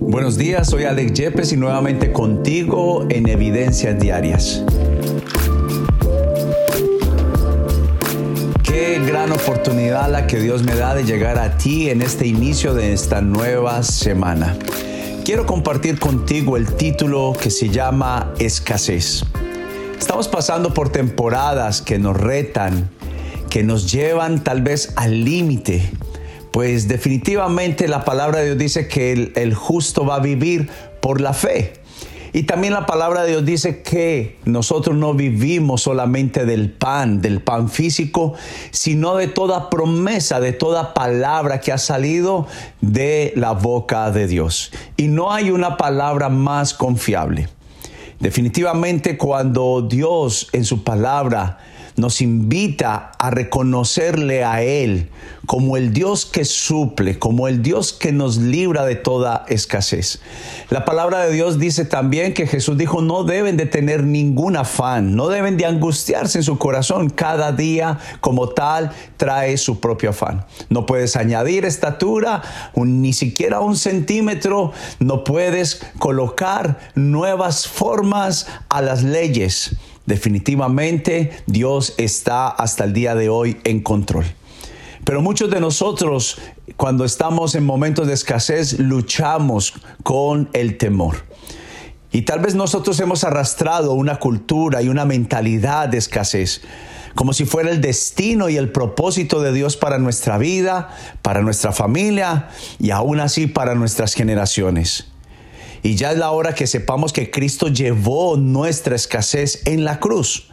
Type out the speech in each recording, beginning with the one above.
Buenos días, soy Alex Yepes y nuevamente contigo en Evidencias Diarias. Qué gran oportunidad la que Dios me da de llegar a ti en este inicio de esta nueva semana. Quiero compartir contigo el título que se llama Escasez. Estamos pasando por temporadas que nos retan, que nos llevan tal vez al límite, pues definitivamente la palabra de Dios dice que el, justo va a vivir por la fe. Y también la palabra de Dios dice que nosotros no vivimos solamente del pan, del pan físico, sino de toda promesa, de toda palabra que ha salido de la boca de Dios. Y no hay una palabra más confiable. Definitivamente cuando Dios en su palabra nos invita a reconocerle a Él como el Dios que suple, como el Dios que nos libra de toda escasez. La palabra de Dios dice también que Jesús dijo, no deben de tener ningún afán, no deben de angustiarse en su corazón. Cada día como tal trae su propio afán. No puedes añadir estatura, ni siquiera un centímetro, no puedes colocar nuevas formas a las leyes Definitivamente Dios está hasta el día de hoy en control. Pero muchos de nosotros, cuando estamos en momentos de escasez, luchamos con el temor. Y tal vez nosotros hemos arrastrado una cultura y una mentalidad de escasez, como si fuera el destino y el propósito de Dios para nuestra vida, para nuestra familia y aún así para nuestras generaciones. Y ya es la hora que sepamos que Cristo llevó nuestra escasez en la cruz.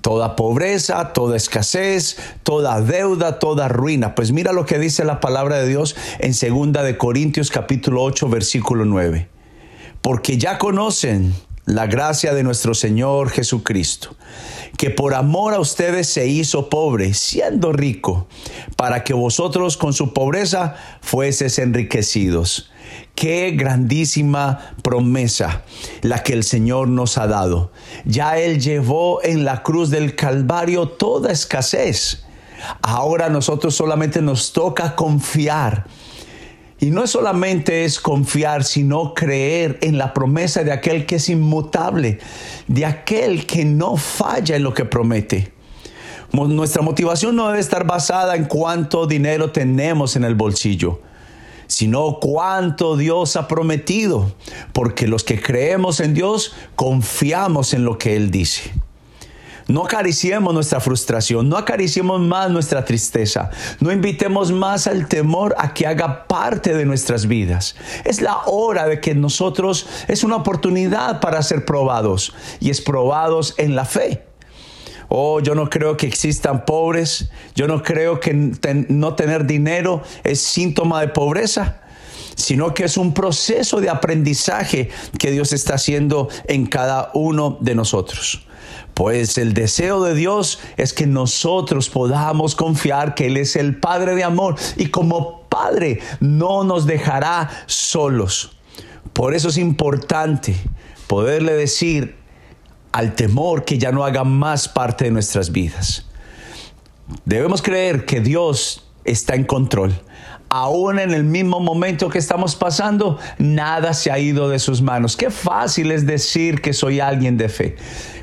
Toda pobreza, toda escasez, toda deuda, toda ruina. Pues mira lo que dice la palabra de Dios en 2 de Corintios capítulo 8 versículo 9. Porque ya conocen la gracia de nuestro Señor Jesucristo, que por amor a ustedes se hizo pobre, siendo rico, para que vosotros con su pobreza fueses enriquecidos. Qué grandísima promesa la que el Señor nos ha dado. Ya Él llevó en la cruz del Calvario toda escasez. Ahora nosotros solamente nos toca confiar y no solamente es confiar, sino creer en la promesa de aquel que es inmutable, de aquel que no falla en lo que promete. Nuestra motivación no debe estar basada en cuánto dinero tenemos en el bolsillo, sino cuánto Dios ha prometido, porque los que creemos en Dios confiamos en lo que Él dice. No acariciemos nuestra frustración, no acariciemos más nuestra tristeza, no invitemos más al temor a que haga parte de nuestras vidas. Es la hora de que nosotros, es una oportunidad para ser probados y es probados en la fe. Oh, yo no creo que existan pobres, yo no creo que no tener dinero es síntoma de pobreza sino que es un proceso de aprendizaje que Dios está haciendo en cada uno de nosotros. Pues el deseo de Dios es que nosotros podamos confiar que Él es el Padre de amor y como Padre no nos dejará solos. Por eso es importante poderle decir al temor que ya no haga más parte de nuestras vidas. Debemos creer que Dios está en control aún en el mismo momento que estamos pasando, nada se ha ido de sus manos. Qué fácil es decir que soy alguien de fe.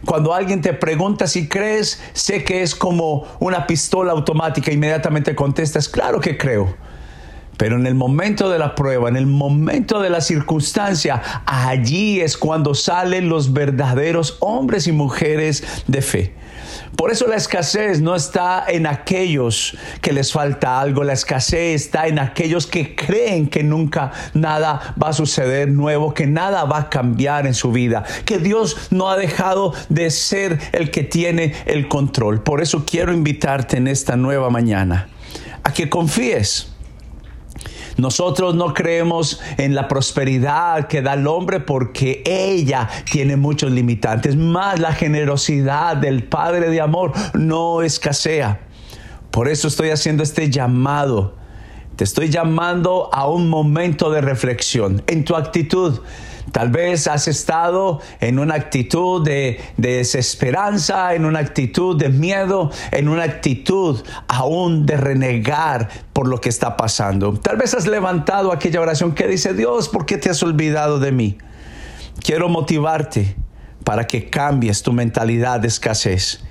Cuando alguien te pregunta si crees, sé que es como una pistola automática, inmediatamente contestas, claro que creo. Pero en el momento de la prueba, en el momento de la circunstancia, allí es cuando salen los verdaderos hombres y mujeres de fe. Por eso la escasez no está en aquellos que les falta algo, la escasez está en aquellos que creen que nunca nada va a suceder nuevo, que nada va a cambiar en su vida, que Dios no ha dejado de ser el que tiene el control. Por eso quiero invitarte en esta nueva mañana a que confíes nosotros no creemos en la prosperidad que da el hombre porque ella tiene muchos limitantes. Más la generosidad del Padre de amor no escasea. Por eso estoy haciendo este llamado Te estoy llamando a un momento de reflexión en tu actitud. Tal vez has estado en una actitud de, desesperanza, en una actitud de miedo, en una actitud aún de renegar por lo que está pasando. Tal vez has levantado aquella oración que dice, Dios, ¿por qué te has olvidado de mí? Quiero motivarte para que cambies tu mentalidad de escasez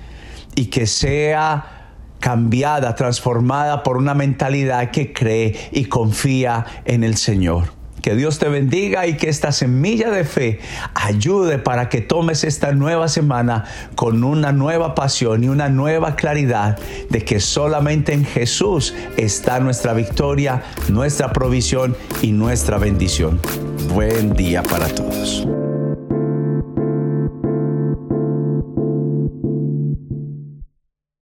y que sea cambiada, transformada por una mentalidad que cree y confía en el Señor. Que Dios te bendiga y que esta semilla de fe ayude para que tomes esta nueva semana con una nueva pasión y una nueva claridad de que solamente en Jesús está nuestra victoria, nuestra provisión y nuestra bendición. Buen día para todos.